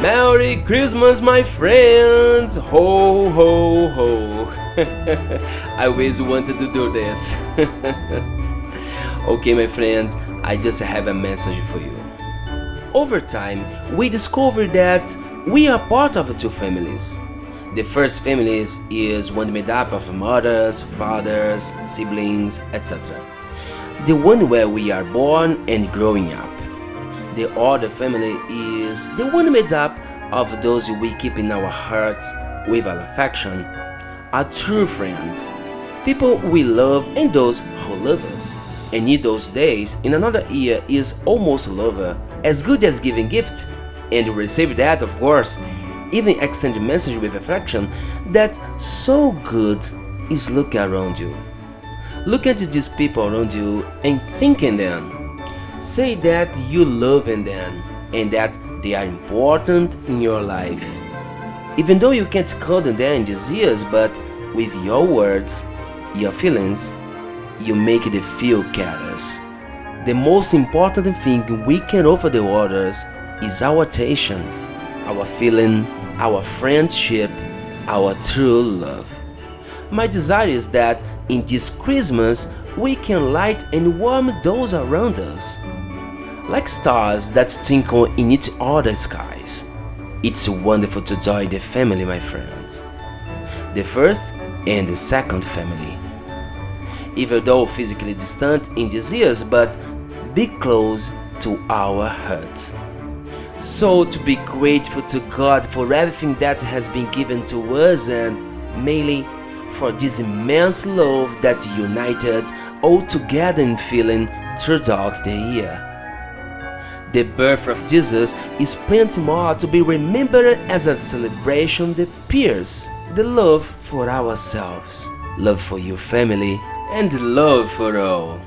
Merry Christmas, my friends! Ho, ho, ho! I always wanted to do this. okay, my friends, I just have a message for you. Over time, we discovered that we are part of two families. The first family is one made up of mothers, fathers, siblings, etc. The one where we are born and growing up. The other family is the one made up of those we keep in our hearts with our affection, our true friends, people we love and those who love us. And in those days, in another year is almost over, as good as giving gift, and receive that of course, even extend message with affection that so good is look around you. Look at these people around you and think in them Say that you love them and that they are important in your life. Even though you can't call them there in these but with your words, your feelings, you make them feel careless. The most important thing we can offer the others is our attention, our feeling, our friendship, our true love. My desire is that in this Christmas we can light and warm those around us like stars that twinkle in each other's skies. It's wonderful to join the family, my friends. The first and the second family. Even though physically distant in these years, but be close to our hearts. So, to be grateful to God for everything that has been given to us and mainly for this immense love that united all together in feeling throughout the year. The birth of Jesus is plenty more to be remembered as a celebration that appears the love for ourselves, love for your family, and love for all.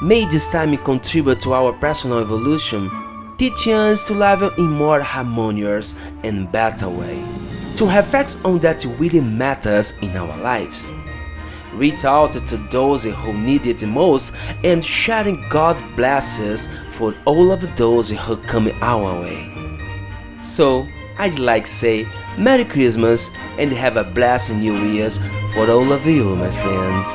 May this time contribute to our personal evolution, teaching us to live in more harmonious and better way, to reflect on that really matters in our lives reach out to those who need it most, and sharing God blesses for all of those who come our way. So, I'd like to say Merry Christmas and have a blessed New Year's for all of you, my friends.